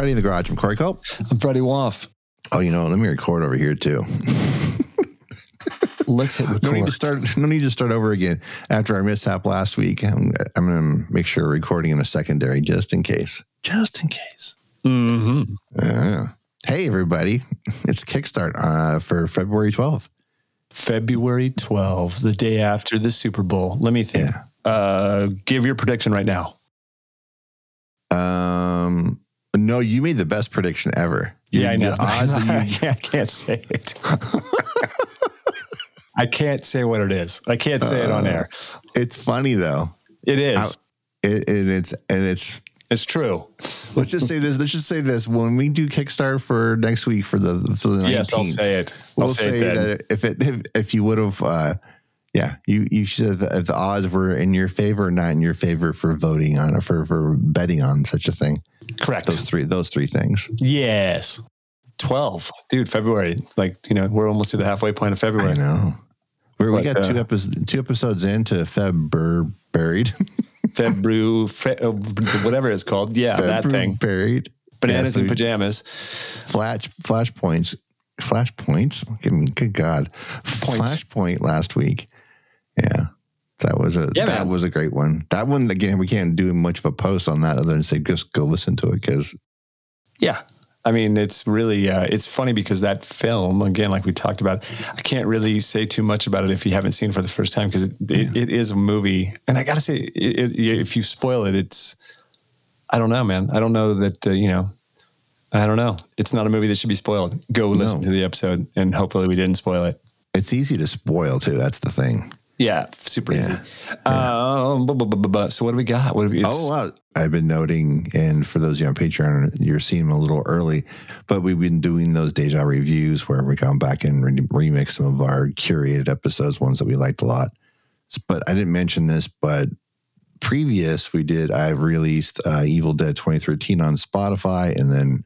Karate in the Garage. I'm Corey Culp. I'm Freddie Woff. Oh, you know, let me record over here too. Let's hit record. No need to start. No need to start over again after our mishap last week. I'm, I'm going to make sure recording in a secondary just in case. Just in case. Mm-hmm. Uh, hey, everybody! It's a Kickstart uh, for February 12th. February 12th, the day after the Super Bowl. Let me think. Uh, give your prediction right now. Um, no, you made the best prediction ever. You- yeah, I know. odds that you- I can't say it. I can't say what it is. I can't say it on Uh, air. it's funny though. It is. I- It, it, it's and it's it's true. let's just say this. Let's just say this. When we do Kickstarter for next week for the for the 19th, Yes, I'll say it. I'll we'll say, say, that if it if, if you would have uh yeah you you should have if the odds were in your favor or not in your favor for voting on it for for betting on such a thing Correct. those three those three things Yes. 12. Dude, February. Like, you know, we're almost to the halfway point of February. I know We're, we But, got two uh, episodes two episodes into February buried February, fe- uh, whatever it's called. Yeah, that thing. buried Bananas Yeah, so in we- pajamas. flash flash points flash points give me good god flashpoint last week yeah that was a Yeah, that man. was a great one that one again we can't do much of a post on that other than say just go listen to it because Yeah. I mean, it's really, uh, it's funny because that film, again, like we talked about, I can't really say too much about it if you haven't seen it for the first time because it, it, it is a movie. And I got to say, it, if you spoil it, it's, I don't know, man. I don't know that, uh, you know, I don't know. It's not a movie that should be spoiled. Go listen No. to the episode and hopefully we didn't spoil it. it's easy to spoil too that's the thing Yeah, super Yeah. easy. Um, bu- bu- bu- bu- bu- so what do we got? What do we? Oh wow i've been noting and for those of you on patreon you're seeing them a little early but we've been doing those deja reviews where we come back and re- remix some of our curated episodes ones that we liked a lot but i didn't mention this but previous we did i've released uh, evil dead 2013 on spotify and then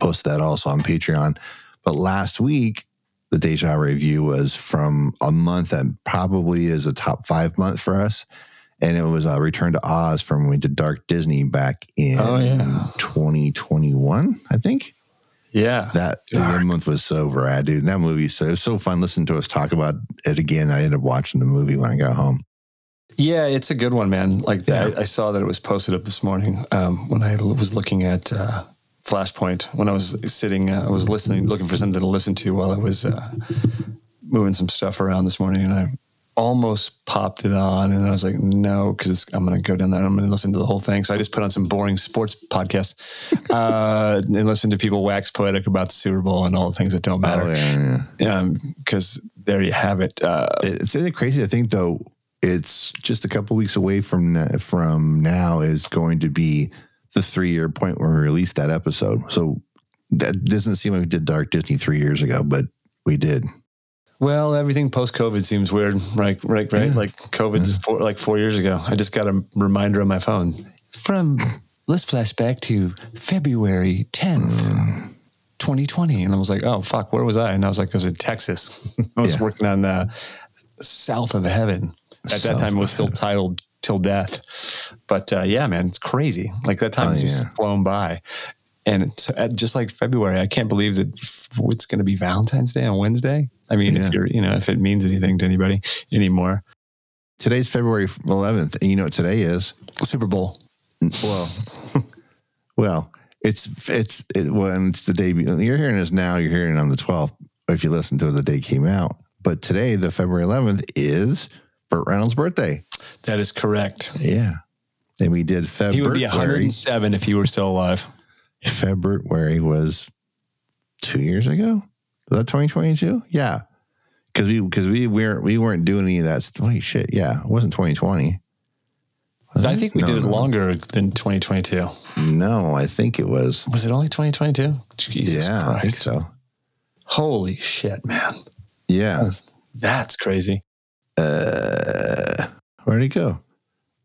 posted that also on patreon but last week the deja review was from a month that probably is a top five month for us and it was a return to oz from when we did dark disney back in Oh, yeah. 2021 i think yeah. that that month was so rad dude that movie so it was so fun listening to us talk about it again i ended up watching the movie when i got home Yeah, it's a good one, man. Like Yeah. I, I saw that it was posted up this morning um, when I was looking at uh, Flashpoint. When I was sitting, uh, I was listening, looking for something to listen to while I was uh, moving some stuff around this morning, and I almost popped it on, and I was like, no, because I'm going to go down there and I'm going to listen to the whole thing. So I just put on some boring sports podcast uh, and listen to people wax poetic about the Super Bowl and all the things that don't oh matter. yeah, yeah. Because there you have it. Uh, it's isn't it crazy to think though it's just a couple weeks away from from now is going to be the three year point when we released that episode so that doesn't seem like we did dark disney three years ago but we did Well, everything post COVID seems weird, right? Right, right. Yeah. Like COVID's four, like four years ago. I just got a reminder on my phone from. Let's flash back to February tenth, twenty twenty, and I was like, "Oh fuck, where was I?" And I was like, "I was in Texas. I was Yeah. working on uh, South of Heaven." At that time, it was still titled "Till Death," but uh, yeah, man, it's crazy. Like that time Oh, has just yeah. flown by. And it's, uh, just like February, I can't believe that it's going to be Valentine's Day on Wednesday. I mean, Yeah. if you're, you know, if it means anything to anybody anymore, today's february 11th and you know what today is Super Bowl. well well it's it's it, when it's the day you're hearing this now you're hearing it on the 12th if you listen to it the day came out but today the february 11th is burt reynolds birthday That is correct. yeah and we did February. He would be 107 if he were still alive. February was two years ago. Was that 2022? Yeah. Cause we, cause we weren't, we weren't doing any of that. Wait, shit. Yeah. It wasn't 2020. Was I it? think we No, did it longer than 2022. No, I think it was. Was it only 2022? Jesus yeah, Christ. I think so. Holy shit, man. Yeah. That's, that's crazy. Uh, where'd he go?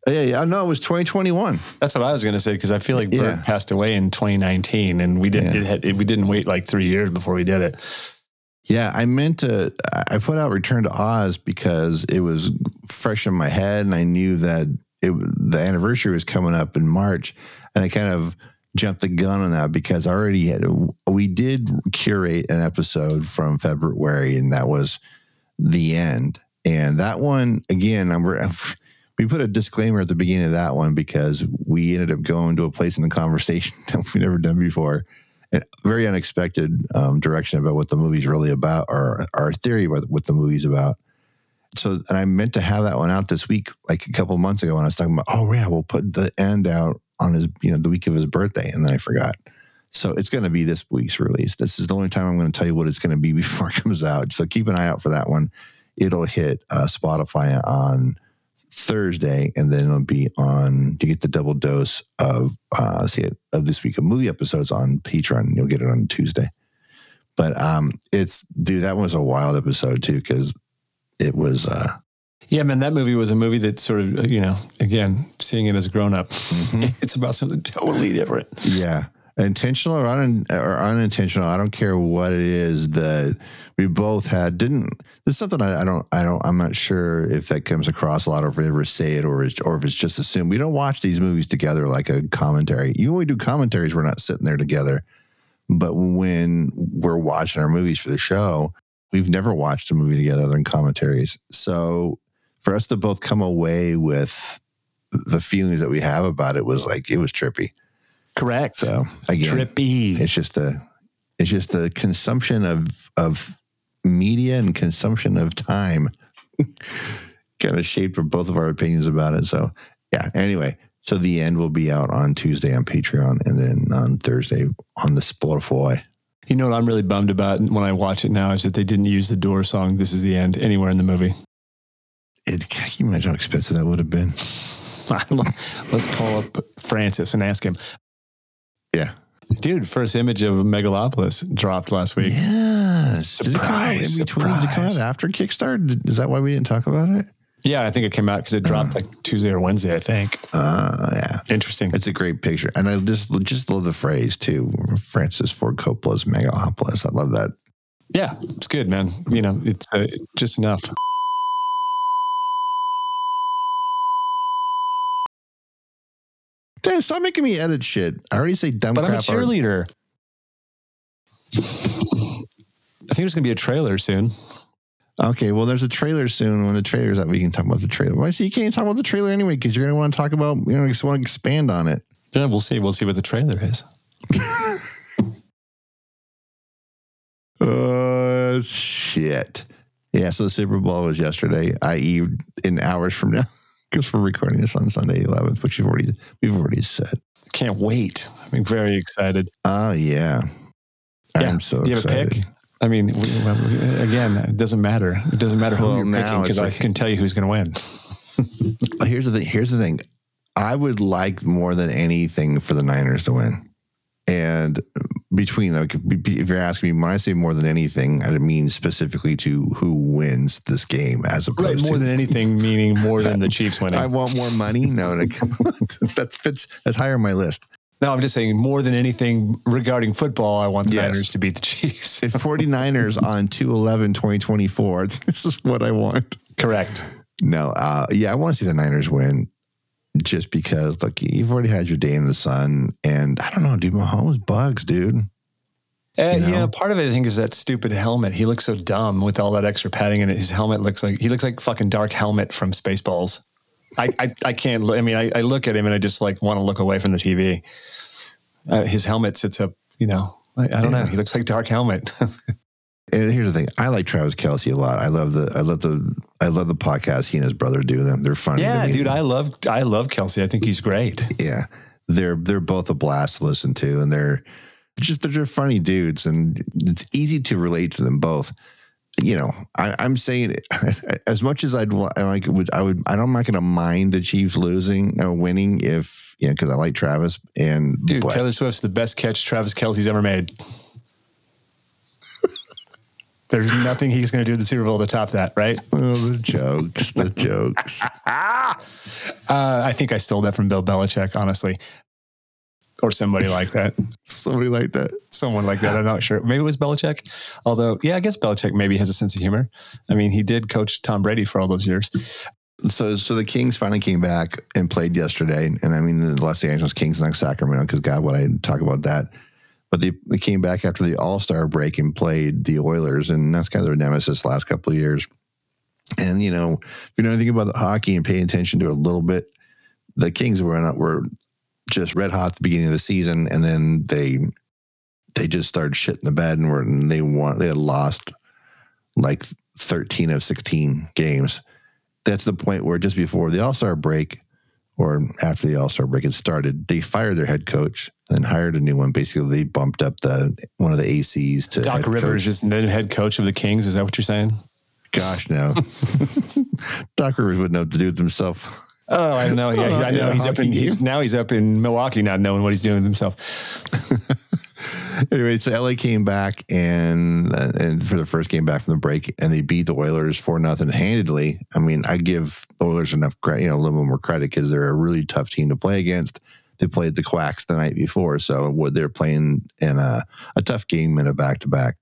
Yeah, yeah. No, it was 2021. That's what I was going to say because I feel like Burt Yeah. passed away in 2019 and we didn't Yeah. it had, it, we didn't wait like 3 years before we did it. Yeah, I meant to. I put out Return to Oz because it was fresh in my head, and I knew that it the anniversary was coming up in March, and I kind of jumped the gun on that because I already had we did curate an episode from February and that was the end. And that one again, I'm we put a disclaimer at the beginning of that one because we ended up going to a place in the conversation that we've never done before. A very unexpected um, direction about what the movie's really about, or our theory about what the movie's about. So, and I meant to have that one out this week, like a couple months ago, and I was talking about, oh yeah, we'll put the end out on his, you know, the week of his birthday, and then I forgot. So it's going to be this week's release. This is the only time I'm going to tell you what it's going to be before it comes out. So keep an eye out for that one. It'll hit uh, Spotify on Thursday, and then it'll be on to get the double dose of uh, see it, of this week of movie episodes on Patreon. You'll get it on Tuesday. But um, it's dude, that was a wild episode too because it was. uh yeah, man, that movie was a movie that sort of, you know, again, seeing it as a grown up, mm-hmm. it's about something totally different. Yeah intentional or, un, or unintentional i don't care what it is that we both had didn't this something I, I, don't i don't i'm not sure if that comes across a lot of ever say it or, or if it's just assumed. We don't watch these movies together like a commentary. Even when we do commentaries we're not sitting there together. But when we're watching our movies for the show we've never watched a movie together other than commentaries. So for us to both come away with the feelings that we have about it was like it was trippy Correct. So again, trippy. It's just a, it's just the consumption of of media and consumption of time, kind of shaped both of our opinions about it. So yeah. Anyway, so the end will be out on Tuesday on Patreon, and then on Thursday on the Spotify. You know what I'm really bummed about when I watch it now is that they didn't use the Door song "This Is the End" anywhere in the movie. It, can you imagine how expensive that would have been? Let's call up Francis and ask him. Yeah. Dude, first image of Megalopolis dropped last week. Yes. Surprise, did it come out, surprise. Did it come out after Kickstarter? Is that why we didn't talk about it? Yeah, I think it came out because it dropped uh, like Tuesday or Wednesday, I think. Uh, yeah. Interesting. It's a great picture. And I just, just love the phrase too Francis Ford Coppola's Megalopolis. I love that. Yeah, it's good, man. You know, it's uh, just enough. Damn, stop making me edit shit. I already say dumb but crap. I'm a cheerleader. I think there's going to be a trailer soon. Okay, well, there's a trailer soon. When the trailer's out, we can talk about the trailer. Why? See, you can't talk about the trailer anyway because you're going to want to talk about, you know, just want to expand on it. Yeah, we'll see. We'll see what the trailer is. uh, shit. Yeah, so the Super Bowl was yesterday, i.e., in hours from now because we're recording this on Sunday 11th, which we've already we've already said. Can't wait! I'm very excited. Oh yeah, yeah. I'm so Do you excited. Have a pick? I mean, we, well, again, it doesn't matter. It doesn't matter who well, you're picking because like, I can tell you who's going to win. here's the thing. Here's the thing. I would like more than anything for the Niners to win. And between like, if you're asking me, when I say more than anything, I mean specifically to who wins this game, as opposed right, more to, than anything, meaning more than the Chiefs winning. I want more money. No, that fits. That's higher on my list. No, I'm just saying more than anything regarding football, I want the yes. Niners to beat the Chiefs. if 49ers on 211 2024, this is what I want. Correct. No, uh, yeah, I want to see the Niners win just because look, you've already had your day in the sun, and I don't know, dude, Mahomes bugs, dude. Uh, you know? Yeah, part of it I think is that stupid helmet. He looks so dumb with all that extra padding, and his helmet looks like he looks like fucking Dark Helmet from Spaceballs. I, I, I can't. I mean, I, I look at him and I just like want to look away from the TV. Uh, his helmet sits up. You know, I, I don't yeah. know. He looks like Dark Helmet. And here's the thing: I like Travis Kelce a lot. I love the I love the I love the podcast he and his brother do. Them they're funny. Yeah, dude, I love I love Kelce. I think he's great. Yeah, they're they're both a blast to listen to, and they're just they're just funny dudes, and it's easy to relate to them both. You know, I, am saying as much as I'd like would I would I don't, I'm not going to mind the Chiefs losing or winning if you know because I like Travis and dude but, Taylor Swift's the best catch Travis Kelce's ever made. There's nothing he's going to do in the Super Bowl to top that, right? Oh, the jokes, the jokes. uh, I think I stole that from Bill Belichick, honestly, or somebody like that. somebody like that. Someone like that. I'm not sure. Maybe it was Belichick. Although, yeah, I guess Belichick maybe has a sense of humor. I mean, he did coach Tom Brady for all those years. so so the Kings finally came back and played yesterday, and I mean the Los Angeles Kings, not Sacramento, because God, what I talk about that. But they, they came back after the All Star break and played the Oilers, and that's kind of their nemesis the last couple of years. And you know, if you know anything about hockey and pay attention to it a little bit, the Kings were not, were just red hot at the beginning of the season, and then they they just started shitting the bed and were and they won. They had lost like thirteen of sixteen games. That's the point where just before the All Star break, or after the All Star break had started, they fired their head coach and hired a new one. Basically, they bumped up the one of the ACs to Doc Rivers is the head coach of the Kings. Is that what you're saying? Gosh, no. Doc Rivers wouldn't know what to do with himself. Oh, I know. Yeah, I know. He's up in. He's now he's up in Milwaukee, not knowing what he's doing with himself. anyway, so LA came back and and for the first game back from the break, and they beat the Oilers for nothing handedly. I mean, I give the Oilers enough credit, you know, a little bit more credit because they're a really tough team to play against. They played the Quacks the night before, so they're playing in a, a tough game in a back to back.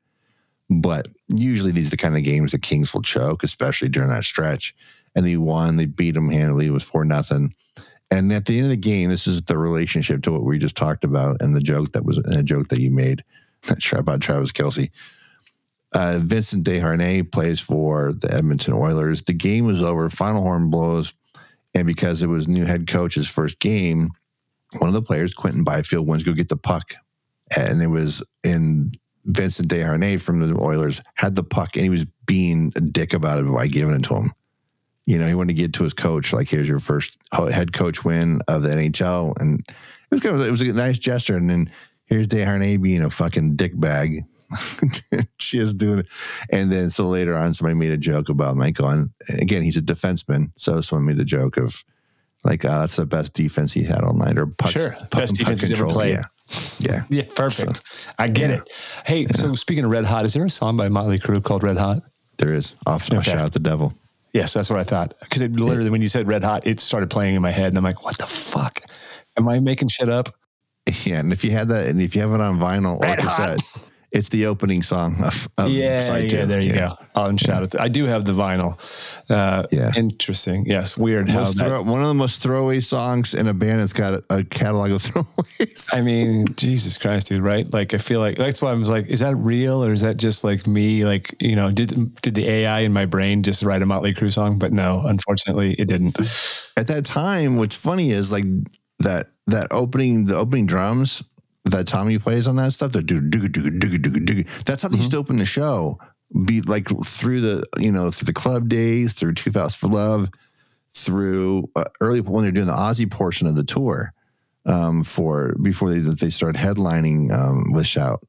But usually these are the kind of games that Kings will choke, especially during that stretch. And they won. They beat them handily. It was four nothing. And at the end of the game, this is the relationship to what we just talked about and the joke that was a joke that you made about Travis Kelce. Uh, Vincent Desharnais plays for the Edmonton Oilers. The game was over. Final horn blows, and because it was new head coach's first game, one of the players, Quinton Byfield, went to go get the puck, and it was in Vincent Desharnais from the Oilers had the puck, and he was being a dick about it by giving it to him you know, he wanted to get to his coach, like, here's your first head coach win of the NHL. And it was kind of, it was a nice gesture. And then here's Desharnais being a fucking dick bag. she is doing it. And then so later on, somebody made a joke about Michael. And again, he's a defenseman. So someone made a joke of like, uh, that's the best defense he had all night or puck, sure. Puck, best defense he's ever played. Yeah. Yeah. Yeah. Perfect. So, I get yeah. it. Hey, yeah. so speaking of Red Hot, is there a song by Motley Crue called Red Hot? There is. Off okay. Shout at the Devil. Yes, that's what I thought. Because it literally, when you said red hot, it started playing in my head, and I'm like, "What the fuck? Am I making shit up?" Yeah, and if you had that, and if you have it on vinyl or cassette, it's the opening song of, of yeah, yeah. There you yeah. go. I'll shout it. I do have the vinyl. Uh, yeah, interesting. Yes, weird. How that, one of the most throwaway songs in a band that's got a, a catalog of throwaways. I mean, Jesus Christ, dude! Right? Like, I feel like that's why I was like, is that real or is that just like me? Like, you know, did did the AI in my brain just write a Motley Crue song? But no, unfortunately, it didn't. At that time, what's funny is like that that opening the opening drums that Tommy plays on that stuff, the do do do do do do. That's how they used to open the show. Be like through the you know through the club days, through Too Fast for Love, through uh, early when they're doing the Ozzy portion of the tour. Um, for before they they start headlining um, with Shout,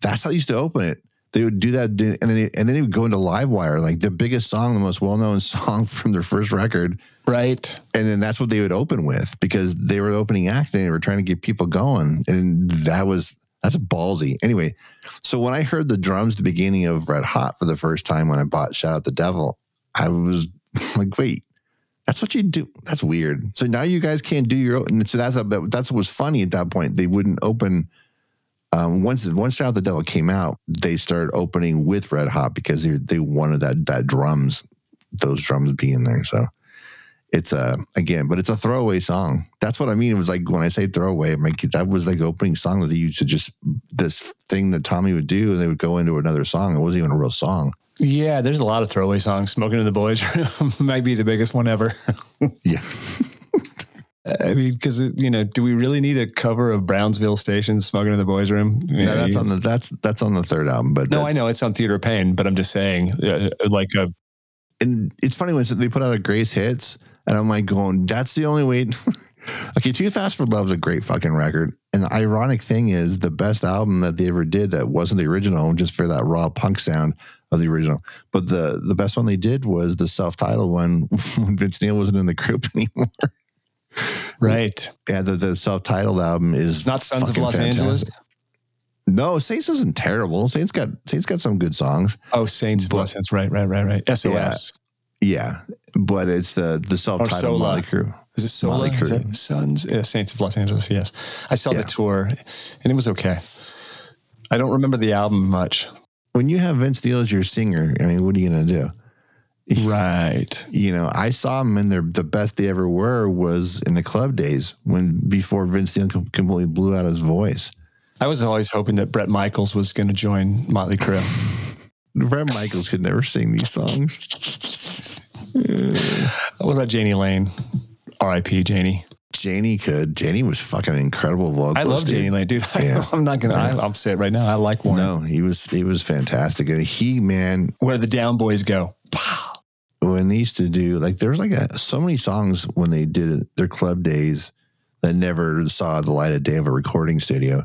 that's how they used to open it they would do that and then they, and then they would go into Livewire, like the biggest song, the most well known song from their first record, right? And then that's what they would open with because they were opening act and they were trying to get people going, and that was that's ballsy. Anyway, so when I heard the drums, the beginning of Red Hot for the first time when I bought Shout at the Devil, I was like, wait. That's what you do. That's weird. So now you guys can't do your own. So that's a, that's what was funny at that point. They wouldn't open um, once once Shout the Devil came out, they started opening with Red Hot because they, they wanted that that drums, those drums being there. So it's a again, but it's a throwaway song. That's what I mean. It was like when I say throwaway, I'm like that was like opening song that they used to just this thing that Tommy would do, and they would go into another song. It wasn't even a real song. Yeah, there's a lot of throwaway songs. Smoking in the Boys might be the biggest one ever. yeah. I mean, because you know, do we really need a cover of Brownsville Station "Smoking in the Boys' Room"? no, that's on the that's that's on the third album. But no, I know it's on Theater of Pain, but I'm just saying, uh, like a. And it's funny when they put out a Grace Hits, and I'm like going, "That's the only way." okay, Too Fast for Love is a great fucking record, and the ironic thing is, the best album that they ever did that wasn't the original, just for that raw punk sound of the original. But the the best one they did was the self titled one when Vince Neil wasn't in the group anymore. Right. Yeah, the, the self-titled album is not Sons of Los fantastic. Angeles. No, Saints isn't terrible. Saints got Saints got some good songs. Oh, Saints of Los Angeles. Right, right, right, right. SOS. Yeah, yeah. but it's the the self-titled Motley Crue. Is it Sola? Is that Sons? Yeah, Saints of Los Angeles. Yes, I saw yeah. the tour, and it was okay. I don't remember the album much. When you have Vince Neil as your singer, I mean, what are you gonna do? Right. You know, I saw them and they're the best they ever were was in the club days when before Vince com- completely blew out his voice. I was always hoping that Bret Michaels was going to join Motley Crue. Bret Michaels could never sing these songs. what about Jani Lane? R.I.P. Jani. Jani could. Jani was fucking incredible vocalist. I love dude. Jani Lane, dude. Yeah. I'm not gonna. I, I'll say it right now. I like Warrant. No, he was he was fantastic, and he man Where the down boys go. When they used to do like there's like a, so many songs when they did their club days that never saw the light of day of a recording studio.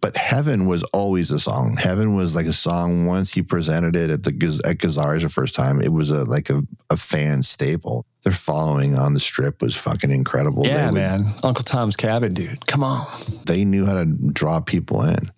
But Heaven was always a song. Heaven was like a song. Once he presented it at the at Gazzarri's the first time, it was a like a, a fan staple. Their following on the strip was fucking incredible. Yeah, would- man. Uncle Tom's Cabin, dude. Come on. They knew how to draw people in.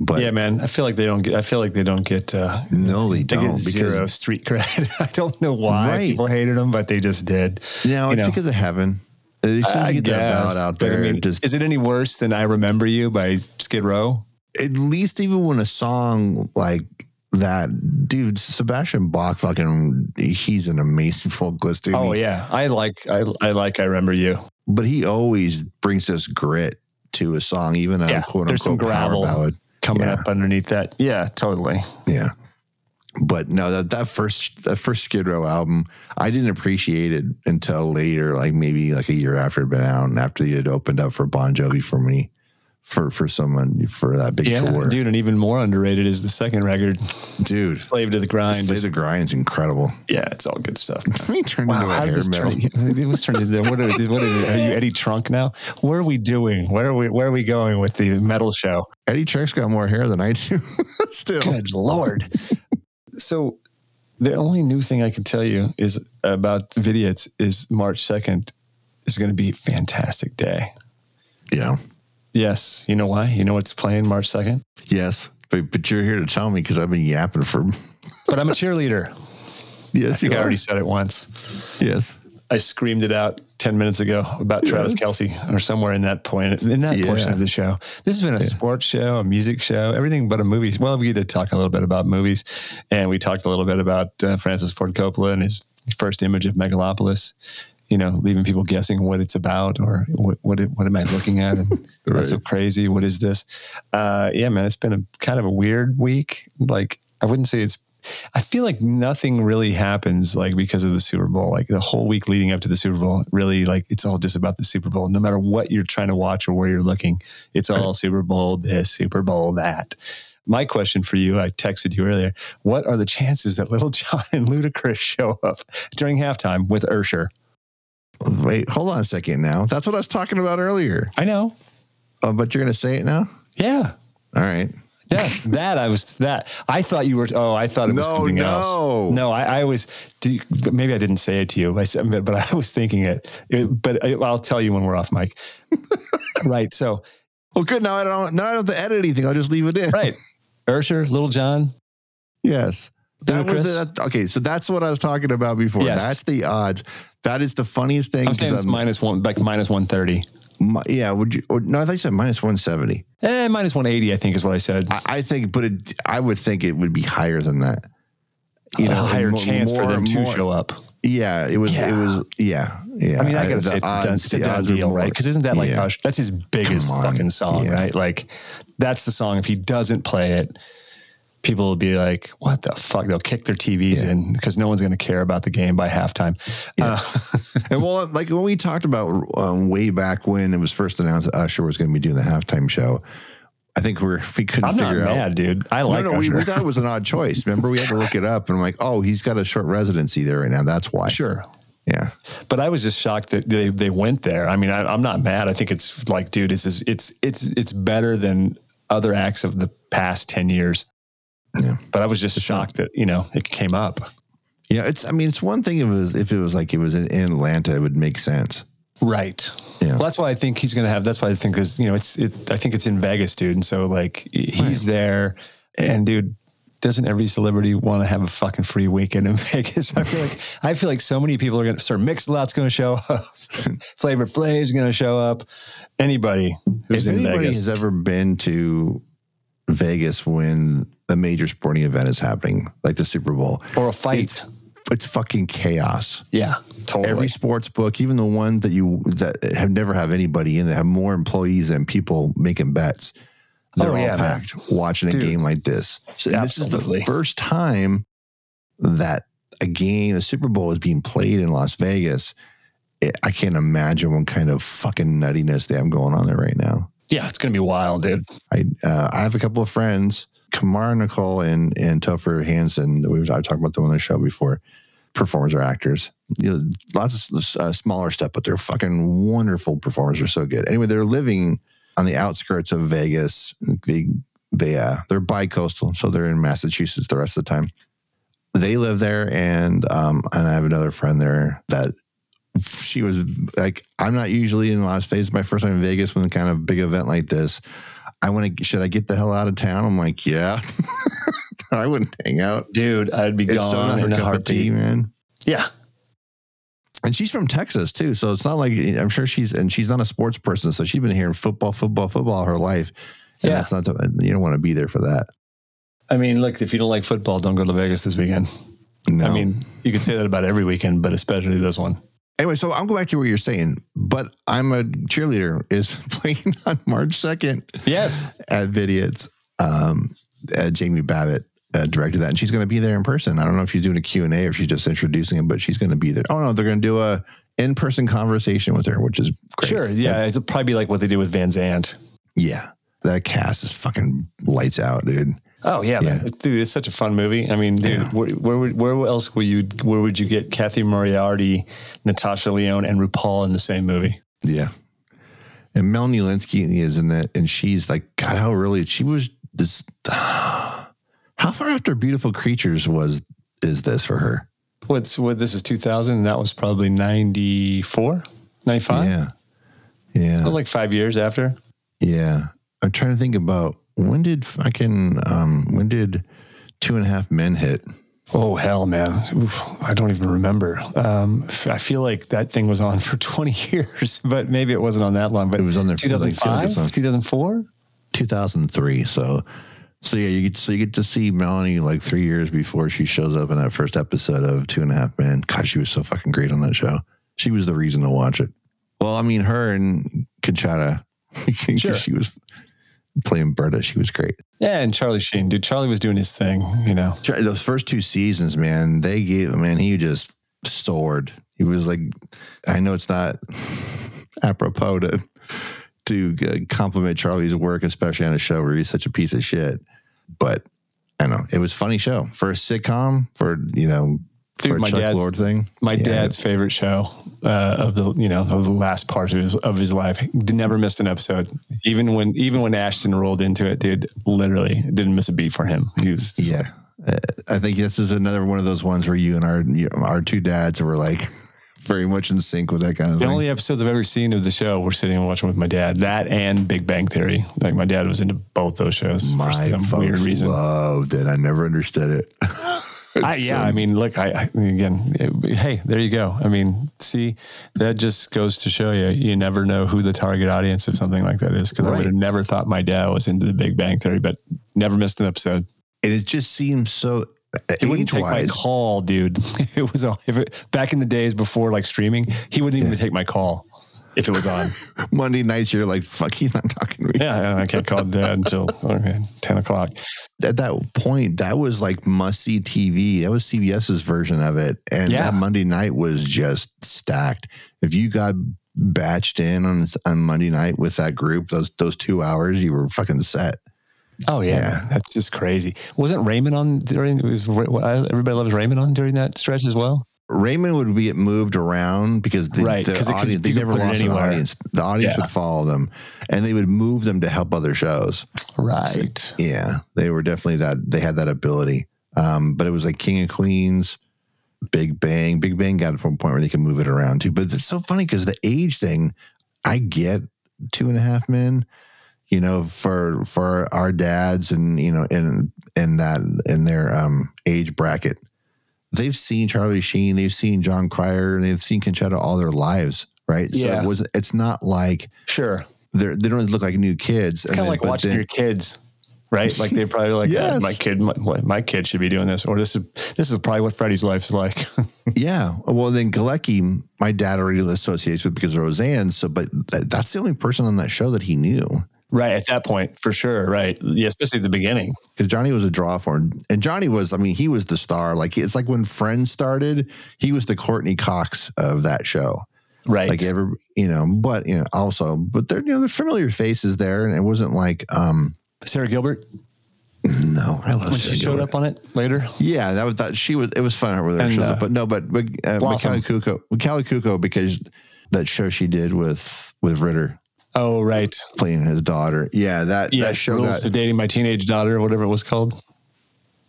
But Yeah, man. I feel like they don't get. I feel like they don't get. Uh, no, they they don't get zero street cred. I don't know why Right. people hated them, but they just did. now you it's know. because of Heaven. As soon as you get that guess, ballad out but I mean, just is it any worse than "I Remember You" by Skid Row? at least even when a song like that, dude, Sebastian Bach, fucking, he's an amazing vocalist. Dude. Oh yeah, I like. I, I like. I remember you. but he always brings this grit to a song, even a Yeah, quote unquote power gravel. ballad. Coming Yeah. up underneath that. Yeah, totally. Yeah. But no, that, that first that first Skid Row album, I didn't appreciate it until later, like maybe like a year after it had been out and after it had opened up for Bon Jovi for me, for for someone for that big Yeah, tour. dude, and even more underrated is the second record, Dude, "Slave to the Grind." Slay the Grind's incredible. yeah, it's all good stuff. he turned Wow, into a hair metal. turn? It was turned into what is, what is it? Are you Eddie Trunk now? Where are we doing? Where are we? Where are we going with the metal show? Eddie Trunk's got more hair than I do. Still, Good lord! So, the only new thing I can tell you is about Vidiots is March second is going to be a fantastic day. yeah, Yes, you know why? You know what's playing March second? yes, but but you're here to tell me because I've been yapping for. But I'm a cheerleader. I yes, think you I already said it once. Yes, I screamed it out 10 minutes ago about Travis Yes. Kelce or somewhere in that point, in that portion of the show. This has been a sports show, a music show, everything but a movie. Well, we did talk a little bit about movies and we talked a little bit about uh, Francis Ford Coppola and his first image of Megalopolis, you know, leaving people guessing what it's about or what, what, it, what am I looking at? And what's so crazy? What is this? Uh, yeah, man, it's been a kind of a weird week. Like, I wouldn't say it's I feel like nothing really happens like because of the Super Bowl. Like the whole week leading up to the Super Bowl, really like it's all just about the Super Bowl. No matter what you're trying to watch or where you're looking, it's all Super Bowl this, Super Bowl that. My question for you, I texted you earlier. What are the chances that Little John and Ludacris show up during halftime with Usher? Wait, hold on a second. Now that's what I was talking about earlier. I know. Oh, but you're gonna say it now. Yeah. All right. Yes, that I was that I thought you were. Oh, I thought it was No, something no. else. No, I, I was. do you- Maybe I didn't say it to you. I said, but, I was thinking it. It- But I, I'll tell you when we're off mic. right. So Well, good. Now I don't. Now I don't have to edit anything. I'll just leave it in. right, Usher, Lil Jon. Yes. That was Ludacris? the okay. So that's what I was talking about before. Yes. That's the odds. That is the funniest thing. I'm saying 'cause it's I'm- minus one, like minus one thirty. mi- yeah. Would you? Or, no, I thought you said minus one seventy. Eh, minus one eighty. I think is what I said. I, I think, but it, I would think it would be higher than that. You a know, higher more- chance for more- them to more- show up. Yeah, it was. It was. Yeah, yeah. I mean, I gotta the say, it's, a done, odds- it's a the done odds are deal, more- right? Because isn't that like Yeah. Usher? That's his biggest fucking song, Yeah. right? Like, that's the song. If he doesn't play it, people will be like, "What the fuck?" They'll kick their TVs Yeah. in because no one's going to care about the game by halftime. Uh, And well, like when we talked about um, way back when it was first announced that Usher was going to be doing the halftime show, I think we're we couldn't I'm not figure out. mad, dude. I like no, no, we, we thought it was an odd choice. Remember, we had to look it up, and I'm like, oh, he's got a short residency there right now. That's why. sure. Yeah. But I was just shocked that they, they went there. I mean, I, I'm not mad. I think it's like, dude, it's it's it's it's better than other acts of the past ten years. Yeah. But I was just shocked that you know it came up. Yeah. It's. I mean, it's one thing if it was if it was like it was in, in Atlanta, it would make sense. Right. Yeah. Well, that's why I think he's going to have. That's why I think there's, you know, it's. It, I think it's in Vegas, dude. And so like he's there, and dude, doesn't every celebrity want to have a fucking free weekend in Vegas? I feel like I feel like so many people are going to. Sir Mix-a-Lot's going to show up. Flavor Flav's going to show up. Anybody who's if in anybody Vegas. has ever been to Vegas when a major sporting event is happening, like the Super Bowl, or a fight. it's fucking chaos. Yeah, totally. Every sports book, even the one that you that have never have anybody in that have more employees than people making bets, they're Oh, all yeah, man. packed watching a Dude. game like this. So this is the first time that a game, a Super Bowl, is being played in Las Vegas. It, I can't imagine what kind of fucking nuttiness they have going on there right now. yeah, it's gonna be wild, dude. I uh, I have a couple of friends, Kamara Nicole and and Topher Hansen. We've I've talked about them on the show before. Performers or actors, you know, lots of uh, smaller stuff, but they're fucking wonderful performers. They're so good. Anyway, they're living on the outskirts of Vegas. They they uh, they're bi-coastal, so they're in Massachusetts the rest of the time. They live there, and um, and I have another friend there that she was like, I'm not usually in Las Vegas. My first time in Vegas when a kind of big event like this. I want to. Should I get the hell out of town? I'm like, yeah. I wouldn't hang out. Dude, I'd be It's so gone not her in a cup of tea, man. Yeah, And she's from Texas too, so it's not like I'm sure she's and she's not a sports person, so she's been hearing football, football, football her life. And Yeah. that's not. The, you don't want to be there for that. I mean, look, if you don't like football, don't go to Vegas this weekend. No. I mean, you could say that about every weekend, but especially this one. Anyway, so I'll go back to what you're saying, but I'm a cheerleader is playing on March 2nd Yes. at Vidiots. Um, uh, Jamie Babbitt uh, directed that, and she's going to be there in person. I don't know if she's doing a Q&A or if she's just introducing it, but she's going to be there. Oh, no, they're going to do a in-person conversation with her, which is great. Sure. Yeah. It'll probably be like what they did with Van Zandt. Yeah. That cast is fucking lights out, dude. Oh yeah, Yeah. dude, it's such a fun movie. I mean, dude, Yeah. where, where would- where else would you where would you get Cathy Moriarty, Natasha Lyonne, and RuPaul in the same movie? Yeah. And Melanie Lynskey is in that, and she's like, God, how early she was this. How far after Beautiful Creatures was is this for her? What's what? This is two thousand, and that was probably 94, 95? Yeah, yeah, So like five years after. yeah. I'm trying to think about when did fucking um when did Two and a Half Men hit? Oh hell, man! Oof, I don't even remember. Um, I feel like that thing was on for twenty years, but maybe it wasn't on that long. But It was on there for, two like, thousand I feel like it was five, on- two thousand four. 2003. So, so yeah, you get so you get to see Melanie like three years before she shows up in that first episode of Two and a Half Men. God, she was so fucking great on that show. She was the reason to watch it. Well, I mean, her and Conchata, Sure. she was playing Berta. She was great. Yeah, and Charlie Sheen, dude. Charlie was doing his thing, you know. Those first two seasons, man, they gave man, he just soared. He was like, I know it's not apropos to to uh, compliment Charlie's work, especially on a show where he's such a piece of shit. But I don't know it was a funny show for a sitcom for you know Dude, for my Chuck dad's- Lord thing. My Yeah. dad's favorite show uh, of the you know of the last part of his of his life. Never missed an episode. Even when even when Ashton rolled into it, dude, literally didn't miss a beat for him. He was Yeah, Uh, I think this is another one of those ones where you and our you- our two dads were like very much in sync with that kind of The thing. only episodes I've ever seen of the show were sitting and watching with my dad. That and Big Bang Theory. Like my dad was into both those shows My for some folks weird reason. loved it. I never understood it. I, yeah, um, I mean, look, I, I again, it- hey, there you go. I mean, see, that just goes to show you, you never know who the target audience of something like that is. Because I would have never thought my dad was into the Big Bang Theory, but never missed an episode. and it just seems so He wouldn't take my call, dude. It was if it back in the days before like streaming, he wouldn't even take my call if it was on. Monday nights, you're like, fuck, he's not talking to me. yeah, I can't call dad until okay, ten o'clock. At that point, that was like must see TV. That was CBS's version of it. And Yeah. that Monday night was just stacked. If you got batched in on, on Monday night with that group, those those two hours, you were fucking set. Oh yeah, Yeah. that's just crazy. Wasn't Raymond on during? Was, everybody loves Raymond on during that stretch as well. Raymond would be moved around because the, Right, the it could- audience, they never lost an audience. The audience Yeah. would follow them and they would move them to help other shows. Right. Yeah, they were definitely that. They had that ability. Um, but it was like King of Queens, Big Bang. Big Bang got to a point where they could move it around too. But it's so funny because the age thing, I get Two and a Half Men. You know, for for our dads and you know in in that in their um, age bracket, they've seen Charlie Sheen, they've seen Jon Cryer, they've seen Conchata all their lives, right? So Yeah. it was. It's not like Sure. they're they don't look like new kids. It's kind of like watching your kids. right? Like they probably like Yes. uh, my kid, my, my kid should be doing this, or this is this is probably what Freddie's life is like. Yeah. Well, then Galecki, my dad already associates with because of Roseanne. So, but that's the only person on that show that he knew right at that point, for sure. Right, yeah, especially at the beginning. because Johnny was a draw for him. And Johnny was, I mean, he was the star. Like, it's like when Friends started, he was the Courteney Cox of that show. Right, Like, ever, you know, but, you know, also, but they're, you know, they're familiar faces there. And it wasn't like, um, Sara Gilbert no, I love when she showed up on it later. Yeah, that was that. She was. It was fun with her And, shows uh, but no, but but uh. Mikhaili Kuko, Mikhaili Kuko, because that show she did with with Ritter Oh, right. playing his daughter. Yeah, that Yeah, that show rules got. to dating my teenage daughter, or whatever it was called.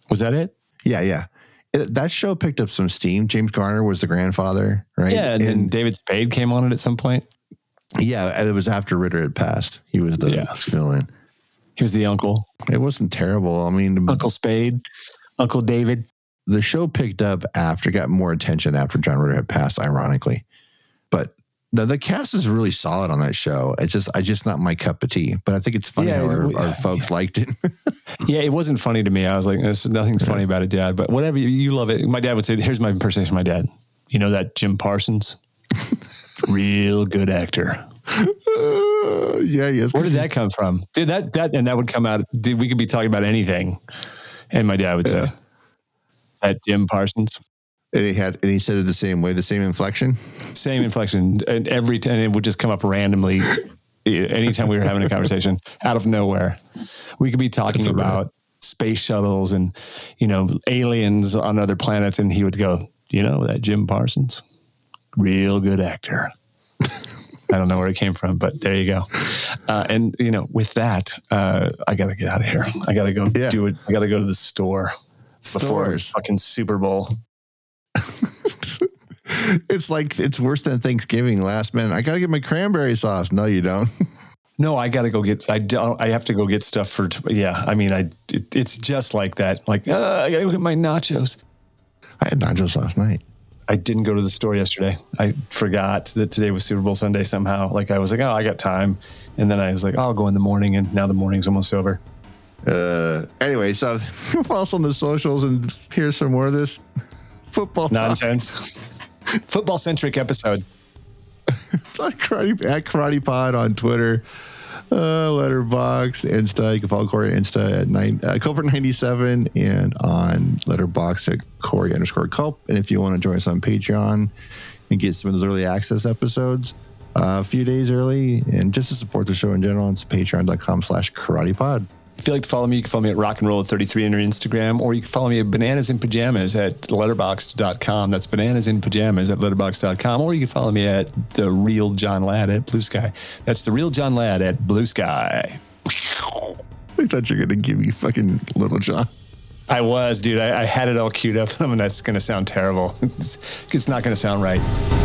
Was that it? Yeah, yeah. It- that show picked up some steam. James Garner was the grandfather, right? Yeah, and, then David Spade came on it at some point. yeah, it was after Ritter had passed. He was the Yeah. fill-in. He was the uncle, It wasn't terrible. I mean, Uncle Spade, Uncle David. the show picked up after, got more attention after John Ritter had passed, ironically. But the, the cast is really solid on that show. It's just, I just not my cup of tea. But I think it's funny Yeah, how our, we- our folks liked it. Yeah, it wasn't funny to me. I was like, "There's nothing's funny about it, Dad." But whatever, you, you love it. My dad would say, "Here's my impersonation of my dad." You know that Jim Parsons, real good actor. Uh, yeah, yes. Where did that come from? Did that that and that would come out? Did we could be talking about anything? And my dad would say, "That Jim Parsons." And he had, and he said it the same way, the same inflection. Same inflection, and every time it would just come up randomly. Anytime we were having a conversation, out of nowhere, we could be talking That's all right. about space shuttles and you know aliens on other planets, and he would go, "You know that Jim Parsons, real good actor." I don't know where it came from, but there you go. Uh, and you know, with that, uh, I got to get out of here. I got to go Yeah. do it. I got to go to the store before Stores. fucking Super Bowl. It's like it's worse than Thanksgiving. Last minute, I gotta get my cranberry sauce. No, you don't. No, I got to go get. I don't. I have to go get stuff for. Yeah, I mean, I. It, it's just like that. Like uh, I got to go get my nachos. I had nachos last night. I didn't go to the store yesterday. I forgot that today was Super Bowl Sunday somehow. Like I was like, oh, I got time, and then I was like, oh, I'll go in the morning, and now the morning's almost over. Uh, anyway, so follow us on the socials and here's some more of this football. Nonsense. Football centric episode. It's on karate at Karate Pod on Twitter, uh, Letterboxd, Insta. You can follow Corey Insta at nine uh, Culprit ninety seven and on Letterboxd at Corey underscore Culp. And if you want to join us on Patreon and get some of those early access episodes uh, a few days early, and just to support the show in general, it's patreon.com slash Karate Pod. If you'd like to follow me, you can follow me at rock and roll 33 on your Instagram, or you can follow me at bananas in pajamas at letterboxd.com. That's bananas in pajamas at letterboxd.com, or you can follow me at the real John Ladd at Blue Sky. That's the real John Ladd at Blue Sky. I thought you were going to give me fucking Lil Jon. I was, dude. I, I had it all queued up, and that's going to sound terrible. It's, it's not going to sound right.